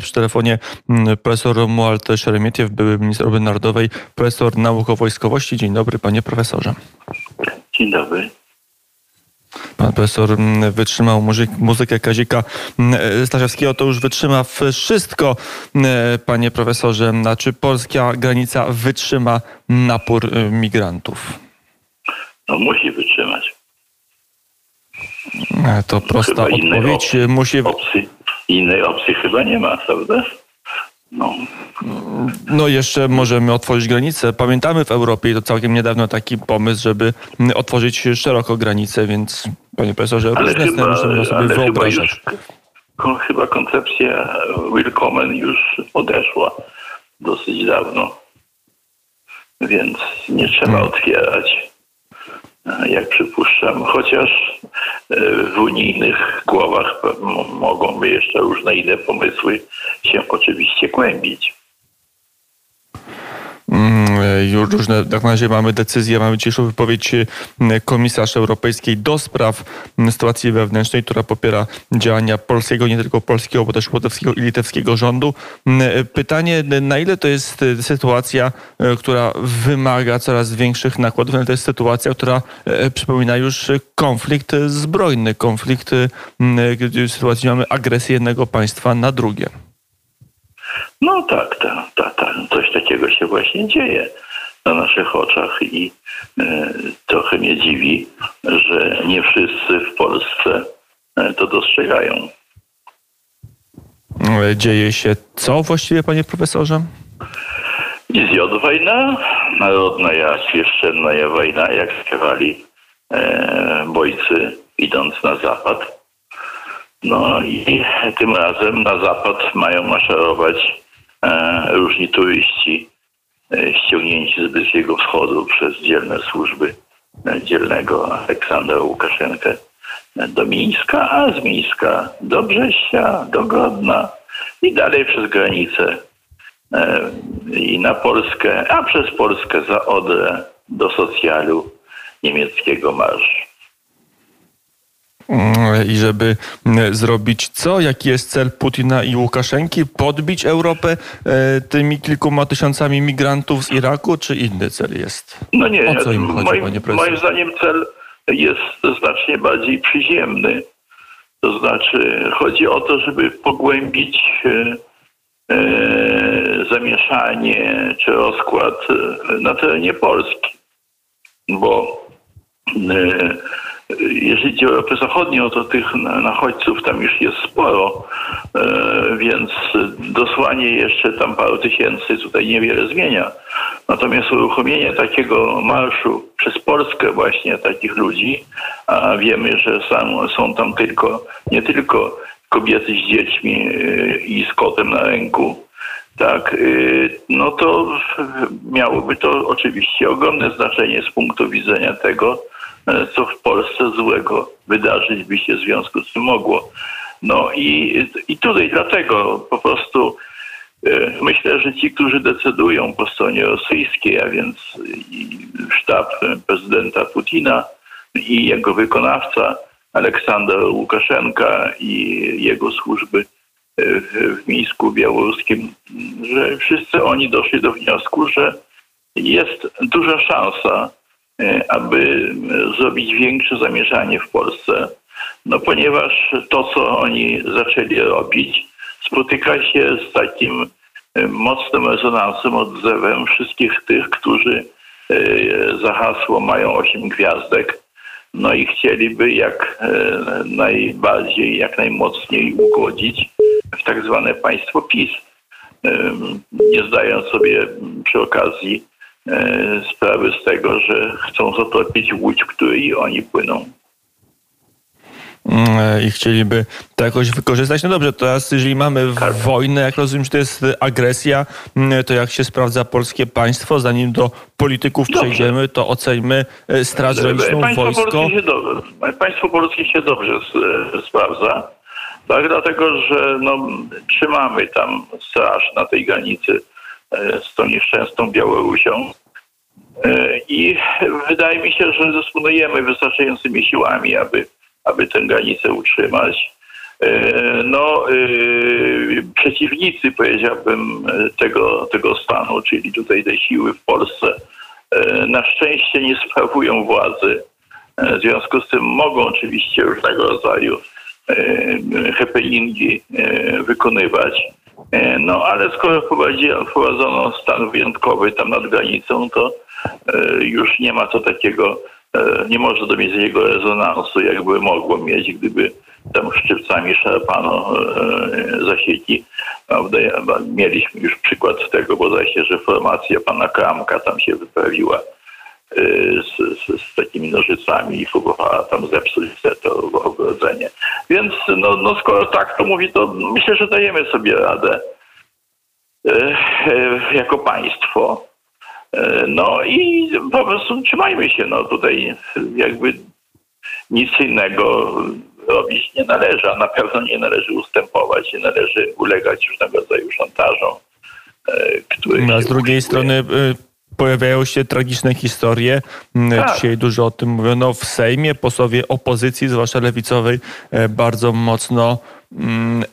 Przy telefonie mm, profesor Romuald Szeremietiew, były minister obrony narodowej, profesor nauk o wojskowości. Dzień dobry, panie profesorze. Dzień dobry. Pan profesor mm, wytrzymał muzyk, muzykę Kazika mm, Staszewskiego, to już wytrzyma wszystko, panie profesorze. Czy polska granica wytrzyma napór y, migrantów? No musi wytrzymać. E, to prosta Chyba odpowiedź. opcji. Musi... Opcji, innej opcji chyba nie ma, prawda? No, No jeszcze możemy otworzyć granice. Pamiętamy w Europie i to całkiem niedawno taki pomysł, żeby mm, otworzyć szeroko granice, więc panie profesorze, ale różne chyba, możemy sobie ale chyba wyobrażać. już ko- chyba koncepcja Willkommen już odeszła dosyć dawno. Więc nie trzeba Hmm. otwierać, e, jak przypuszczam. Chociaż e, w unijnych głowach mogą jeszcze różne inne pomysły się oczywiście kłębić. Mm, Już różne, jak na razie mamy decyzję, mamy dzisiejszą wypowiedź mm, komisarz europejskiej do spraw mm, sytuacji wewnętrznej, która popiera działania polskiego, nie tylko polskiego, bo też łotewskiego i litewskiego rządu. Pytanie, na ile to jest y, sytuacja, y, która wymaga coraz większych nakładów, na ile to jest sytuacja, która y, przypomina już konflikt zbrojny, konflikt, sytuacji mamy agresję jednego państwa na drugie. No tak, tak, tak, tak. Coś takiego się właśnie dzieje na naszych oczach i e, trochę mnie dziwi, że nie wszyscy w Polsce e, to dostrzegają. Y, Dzieje się co właściwie, panie profesorze? Izjod wojna, narodna świeszczenna wojna, jak śpiewali e, bojcy idąc na zapad. No i tym razem na zapad mają maszerować e, różni turyści e, ściągnięci z Bliskiego Wschodu przez dzielne służby e, dzielnego Aleksandra Łukaszenkę e, do Mińska, a z Mińska do Brześcia, do Grodna i dalej przez granicę e, i na Polskę, a przez Polskę za Odrę do socjalu niemieckiego marszu. I żeby mm, zrobić co? Jaki jest cel Putina i Łukaszenki? Podbić Europę e, tymi kilkoma tysiącami migrantów z Iraku, czy inny cel jest? No nie, O co im chodzi, moim, panie profesorze? moim zdaniem cel jest znacznie bardziej przyziemny. To znaczy chodzi o to, żeby pogłębić e, e, zamieszanie czy rozkład e, na terenie Polski. Bo e, jeżeli chodzi o Europę Zachodnią, to tych na- nachodźców tam już jest sporo, e, więc dosłanie jeszcze tam paru tysięcy tutaj niewiele zmienia. Natomiast uruchomienie takiego marszu przez Polskę właśnie takich ludzi, a wiemy, że są tam tylko, nie tylko kobiety z dziećmi e, i z kotem na ręku, tak, y, no to miałoby to oczywiście ogromne znaczenie z punktu widzenia tego, e, co w Polsce złego wydarzyć by się w związku z tym mogło. No i, i tutaj dlatego po prostu e, myślę, że ci, którzy decydują po stronie rosyjskiej, a więc sztab prezydenta Putina i jego wykonawca Aleksander Łukaszenka i jego służby w w Mińsku Białoruskim, że wszyscy oni doszli do wniosku, że jest duża szansa, e, aby zrobić większe zamieszanie w Polsce, no ponieważ to, co oni zaczęli robić, spotyka się z takim e, mocnym rezonansem, odzewem wszystkich tych, którzy e, za hasło mają osiem gwiazdek, no i chcieliby jak e, najbardziej, jak najmocniej ugodzić w tak zwane państwo PiS, nie zdając sobie przy okazji e, sprawy z tego, że chcą zatopić łódź, w której oni płyną. Mm, I chcieliby to jakoś wykorzystać. No dobrze, teraz jeżeli mamy wojnę, jak rozumiem, że to jest agresja, mm, to jak się sprawdza polskie państwo? Zanim do polityków Dobrze. przejdziemy, to oceńmy e, Straż Graniczną, Państwo wojsko. polskie, do, państwo polskie się dobrze sprawdza, tak, dlatego że no, trzymamy tam straż na tej granicy e, z tą nieszczęsną Białorusią. E, I wydaje mi się, że dysponujemy wystarczającymi siłami, aby, aby tę granicę utrzymać. no, przeciwnicy, powiedziałbym, tego, tego stanu, czyli tutaj te siły w Polsce, na szczęście nie sprawują władzy. W związku z tym mogą oczywiście różnego rodzaju happeningi wykonywać. No ale skoro wprowadzono stan wyjątkowy tam nad granicą, to już nie ma to takiego E, nie może to mieć takiego rezonansu, jakby mogło mieć, gdyby tam szczypcami szarpano e, zasieki. Mieliśmy już przykład tego, bo zdaje się, że formacja pana Kramka tam się wyprawiła e, z, z, z takimi nożycami i próbowała tam zepsuć to no, no skoro tak to mówi, to myślę, że dajemy sobie radę jako państwo. E, no i po prostu trzymajmy się, no tutaj jakby nic innego robić nie należy, a na pewno nie należy ustępować, nie należy ulegać różnego rodzaju szantażom. E, no, a z drugiej strony e, pojawiają się tragiczne historie. Mm, tak. Dzisiaj dużo o tym mówiono w Sejmie. Posłowie opozycji, zwłaszcza lewicowej, bardzo mocno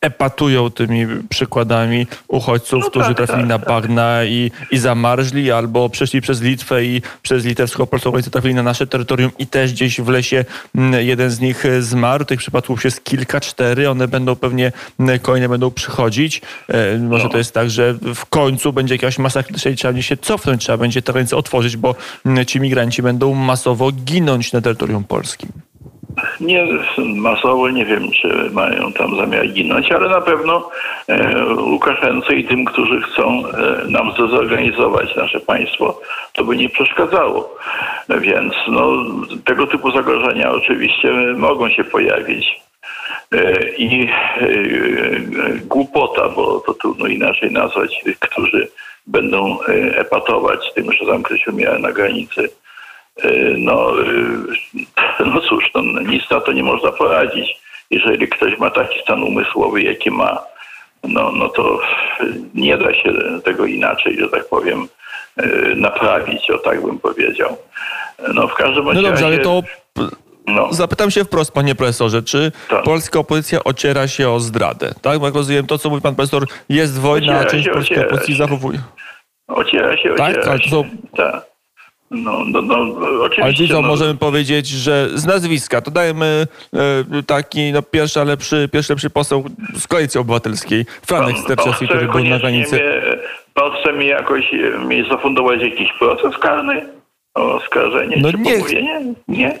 epatują tymi przykładami uchodźców, no którzy tak, trafili tak, na tak. bagna i, i zamarzli, albo przeszli przez Litwę i przez litewsko-polską granicę trafili na nasze terytorium i też gdzieś w lesie mm, jeden z nich zmarł. Tych przypadków jest kilka, cztery. One będą pewnie, mm, kolejne będą przychodzić. E, może no. to jest tak, że w końcu będzie jakaś masa krytyczna i trzeba będzie się cofnąć, trzeba będzie te ręce otworzyć, bo ci migranci będą masowo ginąć na terytorium polskim. Nie masowo nie wiem, czy mają tam zamiar ginąć, ale na pewno e, Łukaszence i tym, którzy chcą e, nam zorganizować nasze państwo, to by nie przeszkadzało. Więc no, tego typu zagrożenia oczywiście mogą się pojawić. E, I e, głupota, bo to trudno inaczej nazwać, tych, którzy będą e, epatować tym, że zamknięciu miara na granicy no, y, no cóż, no, nic na to nie można poradzić. Jeżeli ktoś ma taki stan umysłowy, jaki ma, no, no to nie da się tego inaczej, że tak powiem, y, naprawić, o tak bym powiedział. No w każdym razie... No dobrze, ale to no. Zapytam się wprost, panie profesorze, czy tak. polska opozycja ociera się o zdradę? Tak, bo jak rozumiem, to co mówi pan profesor, jest wojna, ociera a część polskiej opozycji zachowuje. Ociera się, ociera tak? się. To... Tak. No, no, no, oczywiście. Ale co, no, możemy powiedzieć, że z nazwiska to dajemy e, taki no, pierwszy lepszy, pierwszy lepszy poseł z Koalicji Obywatelskiej, Franek no, Sterczewski, który był na granicy. Pan chce mi jakoś mi zafundować jakiś proces karny? O oskarżenie no nie, nie, nie.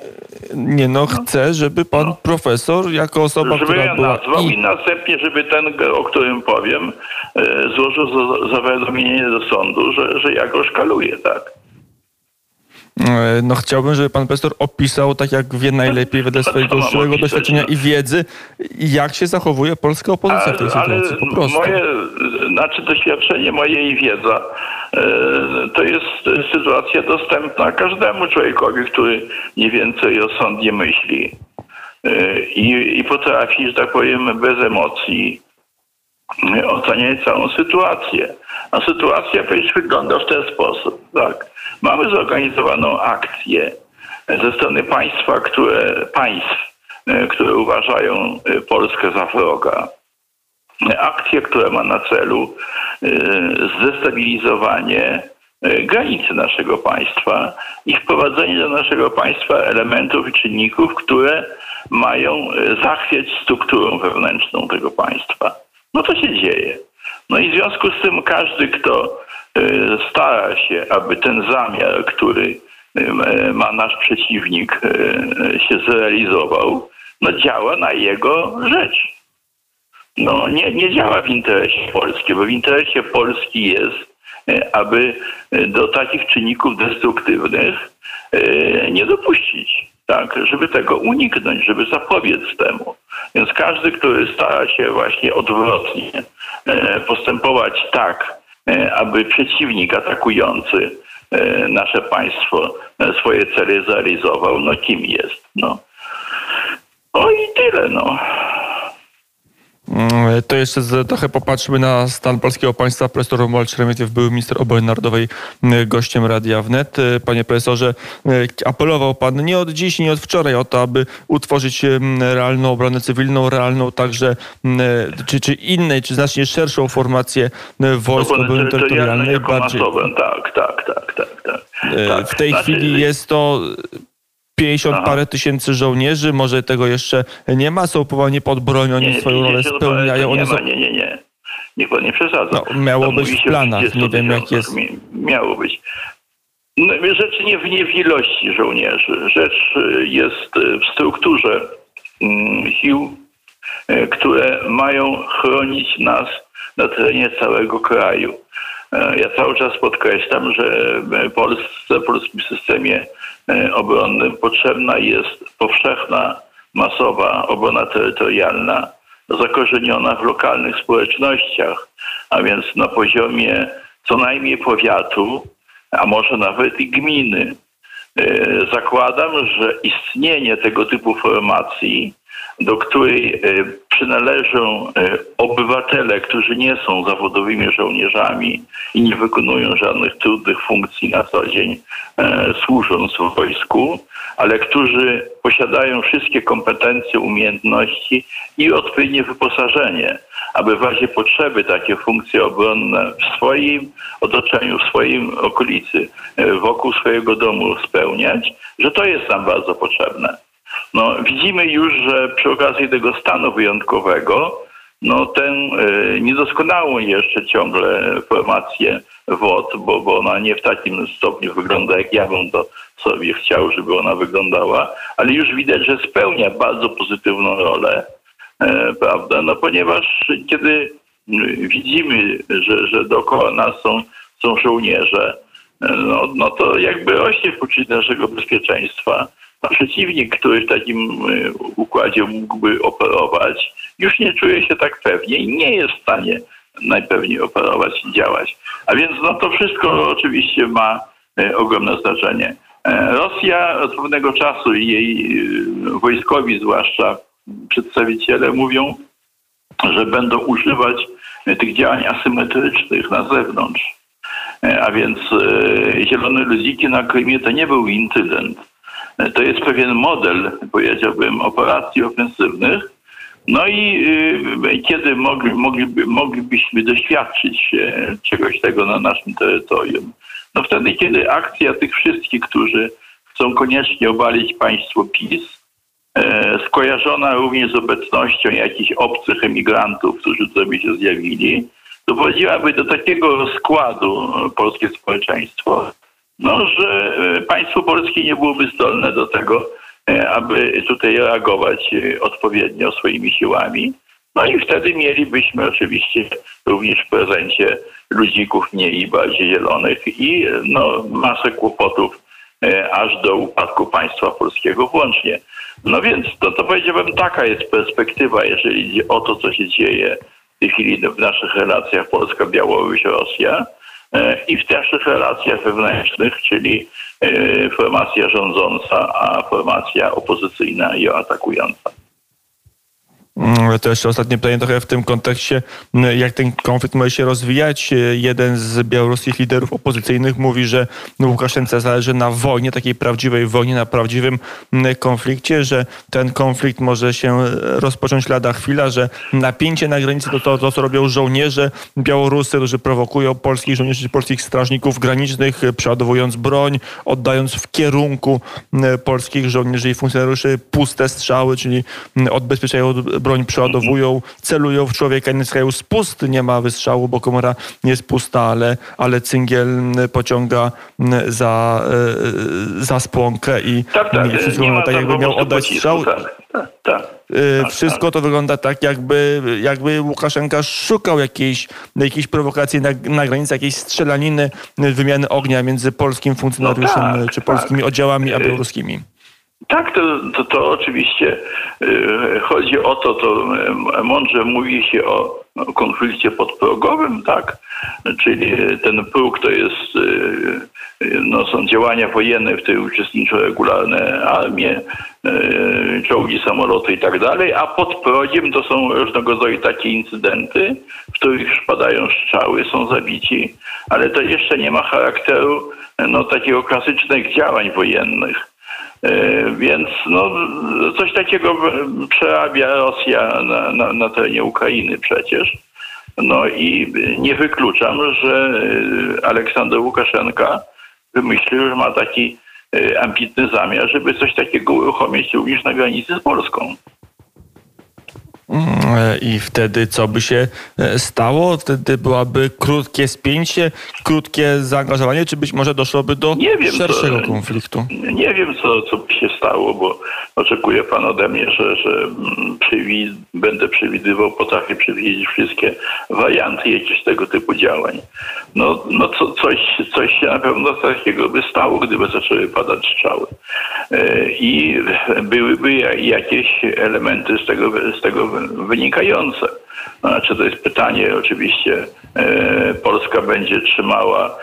Nie, no, no chcę, żeby pan no. profesor jako osoba, żeby która ja była... nazwał i... i następnie, żeby ten, o którym powiem, e, złożył zawiadomienie do sądu, że, że ja go szkaluję, tak? E, no chciałbym, żeby pan profesor opisał, tak jak wie najlepiej wedle swojego życiowego doświadczenia i wiedzy, jak się zachowuje polska opozycja w tej sytuacji. Po prostu. Moje, znaczy doświadczenie moje i wiedza e, to jest sytuacja dostępna każdemu człowiekowi, który mniej więcej osądnie myśli e, i, i potrafi, że tak powiem, bez emocji oceniać całą sytuację. A sytuacja wygląda w ten sposób. Tak. Mamy zorganizowaną akcję ze strony państwa, które, państw, e, które uważają e, Polskę za wroga. Akcję, która ma na celu e, zdestabilizowanie granicy naszego państwa i wprowadzenie do naszego państwa elementów i czynników, które mają zachwiać strukturą wewnętrzną tego państwa. No to się dzieje. No i w związku z tym każdy, kto e, stara się, aby ten zamiar, który e, ma nasz przeciwnik, się zrealizował, no działa na jego rzecz. No nie, nie działa w interesie Polski, bo w interesie Polski jest, aby do takich czynników destruktywnych nie dopuścić tak, żeby tego uniknąć, żeby zapobiec temu. Więc każdy, który stara się właśnie odwrotnie postępować tak, e, aby przeciwnik atakujący e, nasze państwo swoje cele zrealizował, no kim jest? No, o i tyle, no. Mm, to jeszcze z, trochę popatrzmy na stan polskiego państwa. Profesor Romuald Szeremietyw, były minister obrony narodowej, mm, gościem Radia Wnet. Y, panie profesorze, y, apelował pan nie od dziś, nie od wczoraj o to, aby utworzyć mm, realną obronę cywilną, realną także, czy, czy innej, czy znacznie szerszą formację wojsk obrony terytorialnej. Bardziej... Tak, tak, tak, tak, tak. tak. W tej znaczy... chwili jest to 50 Aha. parę tysięcy żołnierzy, może tego jeszcze nie ma, są powołani pod bronią, oni swoją rolę spełniają. Nie, są... nie, nie, nie. Niech pan nie przesadza. No, miało być w planach, nie wiem jak jest. Miało być. No, rzecz nie w, nie w ilości żołnierzy. Rzecz y, jest y, w strukturze mm, sił, y, które mają chronić nas na terenie całego kraju. Ja cały czas podkreślam, że Polsce, w polskim systemie E, obronnym potrzebna jest powszechna, masowa obrona terytorialna, zakorzeniona w lokalnych społecznościach, a więc na poziomie co najmniej powiatu, a może nawet i gminy. E, zakładam, że istnienie tego typu formacji, do której e, przynależą obywatele, którzy nie są zawodowymi żołnierzami i nie wykonują żadnych trudnych funkcji na co dzień, E, służąc w wojsku, ale którzy posiadają wszystkie kompetencje, umiejętności i odpowiednie wyposażenie, aby w razie potrzeby takie funkcje obronne w swoim otoczeniu, w swoim okolicy, e, wokół swojego domu spełniać, że to jest nam bardzo potrzebne. No, widzimy już, że przy okazji tego stanu wyjątkowego, no, tę y, niedoskonałą jeszcze ciągle formację WOT, bo, bo ona nie w takim stopniu wygląda, jak ja bym to sobie chciał, żeby ona wyglądała, ale już widać, że spełnia bardzo pozytywną rolę, e, prawda? No ponieważ kiedy widzimy, że, że dookoła nas są, są żołnierze, e, no, no to jakby rośnie poczucie naszego bezpieczeństwa. Przeciwnik, który w takim e, układzie mógłby operować, już nie czuje się tak pewnie i nie jest w stanie najpewniej operować i działać. A więc no to wszystko oczywiście ma e, ogromne znaczenie. E, Rosja od pewnego czasu i jej wojskowi, zwłaszcza przedstawiciele, mówią, że będą używać tych działań asymetrycznych na zewnątrz. A więc zielone ludziki na Krymie to nie był incydent. To jest pewien model, powiedziałbym, operacji ofensywnych, no i y, kiedy mogli, mogliby, moglibyśmy doświadczyć e, czegoś tego na naszym terytorium? No wtedy, kiedy akcja tych wszystkich, którzy chcą koniecznie obalić państwo PiS, e, skojarzona również z obecnością jakichś obcych emigrantów, którzy sobie się zjawili, doprowadziłaby do takiego rozkładu polskie społeczeństwo, no, że e, państwo polskie nie byłoby zdolne do tego, E, aby tutaj reagować e, odpowiednio swoimi siłami. No i wtedy mielibyśmy oczywiście również w prezencie ludzików mniej bardziej zielonych i no, masę kłopotów aż do upadku państwa polskiego włącznie. No więc to, to powiedziałbym, taka jest perspektywa, jeżeli chodzi o to, co się dzieje w tej chwili w naszych relacjach Polska-Białoruś-Rosja i w naszych relacjach wewnętrznych, czyli E, formacja rządząca, a formacja opozycyjna i atakująca. Mm, to jeszcze ostatnie pytanie trochę w tym kontekście, mm, jak ten konflikt może się rozwijać. Jeden z białoruskich liderów opozycyjnych mówi, że Łukaszence zależy na wojnie, takiej prawdziwej wojnie, na prawdziwym mm, konflikcie, że ten konflikt może się rozpocząć lada chwila, że napięcie na granicy to to, to co robią żołnierze białoruscy, którzy prowokują polskich żołnierzy, polskich strażników granicznych, przeładowując broń, oddając w kierunku polskich żołnierzy i funkcjonariuszy puste strzały, czyli odbezpieczają broń przeładowują, celują w człowieka. Inny strzał z pusty, nie ma wystrzału, bo komora nie jest pusta, ale, ale cyngiel pociąga za, e, za spłonkę i tak, tak, wszystko wygląda tak, jakby miał oddać strzał. Tak, tak, tak, e, tak, wszystko to wygląda tak, jakby, jakby Łukaszenka szukał jakiejś, jakiejś prowokacji na, na granicy, jakiejś strzelaniny, wymiany ognia między polskim funkcjonariuszem no tak, czy polskimi tak. oddziałami a białoruskimi. Tak, to, to, to oczywiście y, chodzi o to, to y, mądrze mówi się o konflikcie podprogowym, tak? Czyli ten próg to jest y, no, są działania wojenne, w których uczestniczą regularne armie, czołgi, samoloty i tak dalej, a pod progiem to są różnego rodzaju takie incydenty, w których padają strzały, są zabici, ale to jeszcze nie ma charakteru no, takiego klasycznych działań wojennych. E, Więc no, coś takiego przerabia Rosja na, na, na terenie Ukrainy przecież. No i nie wykluczam, że e, Aleksander Łukaszenka wymyślił, że ma taki e, ambitny zamiar, żeby coś takiego uruchomić również na granicy z Polską. Mm, I wtedy co by się e, stało? Wtedy byłaby krótkie spięcie, krótkie zaangażowanie, czy być może doszłoby do wiem, szerszego co- konfliktu? Nie wiem, co, co by się stało, bo oczekuje pan ode mnie, że, że mm, będę przewidywał, potrafię przewidzieć wszystkie warianty jakichś tego typu działań. No, no co, coś, coś się na pewno takiego by stało, gdyby zaczęły padać strzały. E, I byłyby ja- jakieś elementy z tego, z tego wynikające. Znaczy to jest pytanie oczywiście, e, Polska będzie trzymała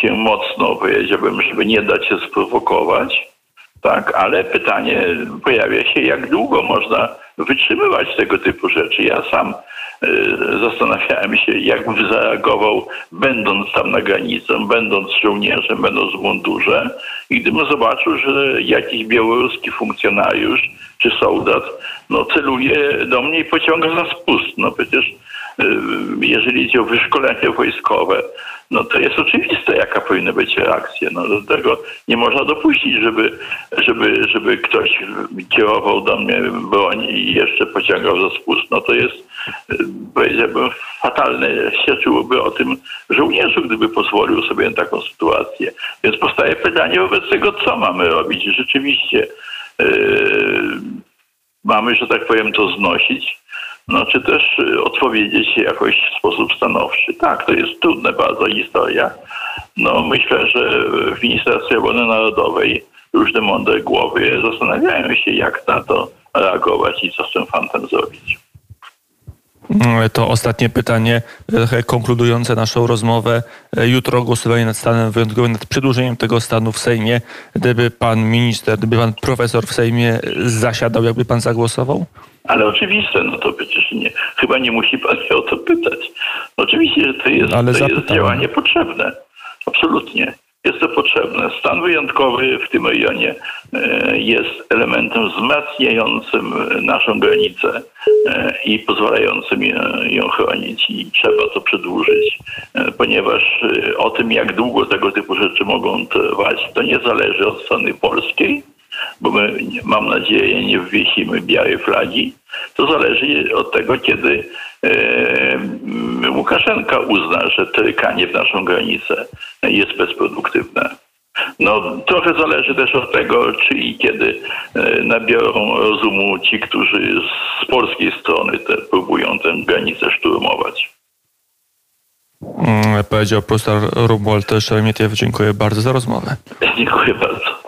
się mocno, powiedziałbym, żeby nie dać się sprowokować, tak, ale pytanie pojawia się, jak długo można wytrzymywać tego typu rzeczy. Ja sam e, zastanawiałem się, jak zareagował, będąc tam na granicy, będąc żołnierzem, będąc w mundurze i gdybym zobaczył, że jakiś białoruski funkcjonariusz czy soldat no, celuje do mnie i pociąga za spust. No przecież jeżeli idzie o wyszkolenie wojskowe, no to jest oczywiste, jaka powinna być reakcja. No do tego nie można dopuścić, żeby, żeby, żeby ktoś kierował do mnie broń i jeszcze pociągał za spust. No to jest, y, powiedziałbym, fatalne świadczyłoby o tym żołnierzu, gdyby pozwolił sobie na taką sytuację. Więc powstaje pytanie wobec tego, co mamy robić. Rzeczywiście yy, mamy, że tak powiem, to znosić, no czy też y, odpowiedzieć jakoś w sposób stanowczy. Tak, to jest trudna bardzo historia. No myślę, że w Ministerstwie Obrony Narodowej różne mądre głowy zastanawiają się, jak na to reagować i co z tym fantem zrobić. Mm, To ostatnie pytanie, konkludujące naszą rozmowę. E, Jutro głosowanie nad stanem wyjątkowym, nad przedłużeniem tego stanu w Sejmie. Gdyby pan minister, gdyby pan profesor w Sejmie zasiadał, jakby pan zagłosował? Ale oczywiste, no to przecież nie, chyba nie musi pan się o to pytać. Oczywiście, że to jest, Ale to jest działanie potrzebne. Absolutnie. Jest to potrzebne. Stan wyjątkowy w tym rejonie e, jest elementem wzmacniającym naszą granicę e, i pozwalającym ją chronić i trzeba to przedłużyć, e, ponieważ e, o tym, jak długo tego typu rzeczy mogą trwać, to nie zależy od strony polskiej, bo my, mam nadzieję, nie wwiesimy białej flagi. To zależy od tego, kiedy e, Łukaszenka uzna, że trykanie w naszą granicę jest bezproduktywne. No, trochę zależy też od tego, czy i kiedy e, nabiorą rozumu ci, którzy z polskiej strony te, próbują tę granicę szturmować. Mm, Powiedział profesor Romuald Szeremietyw. Dziękuję bardzo za rozmowę. Dziękuję bardzo.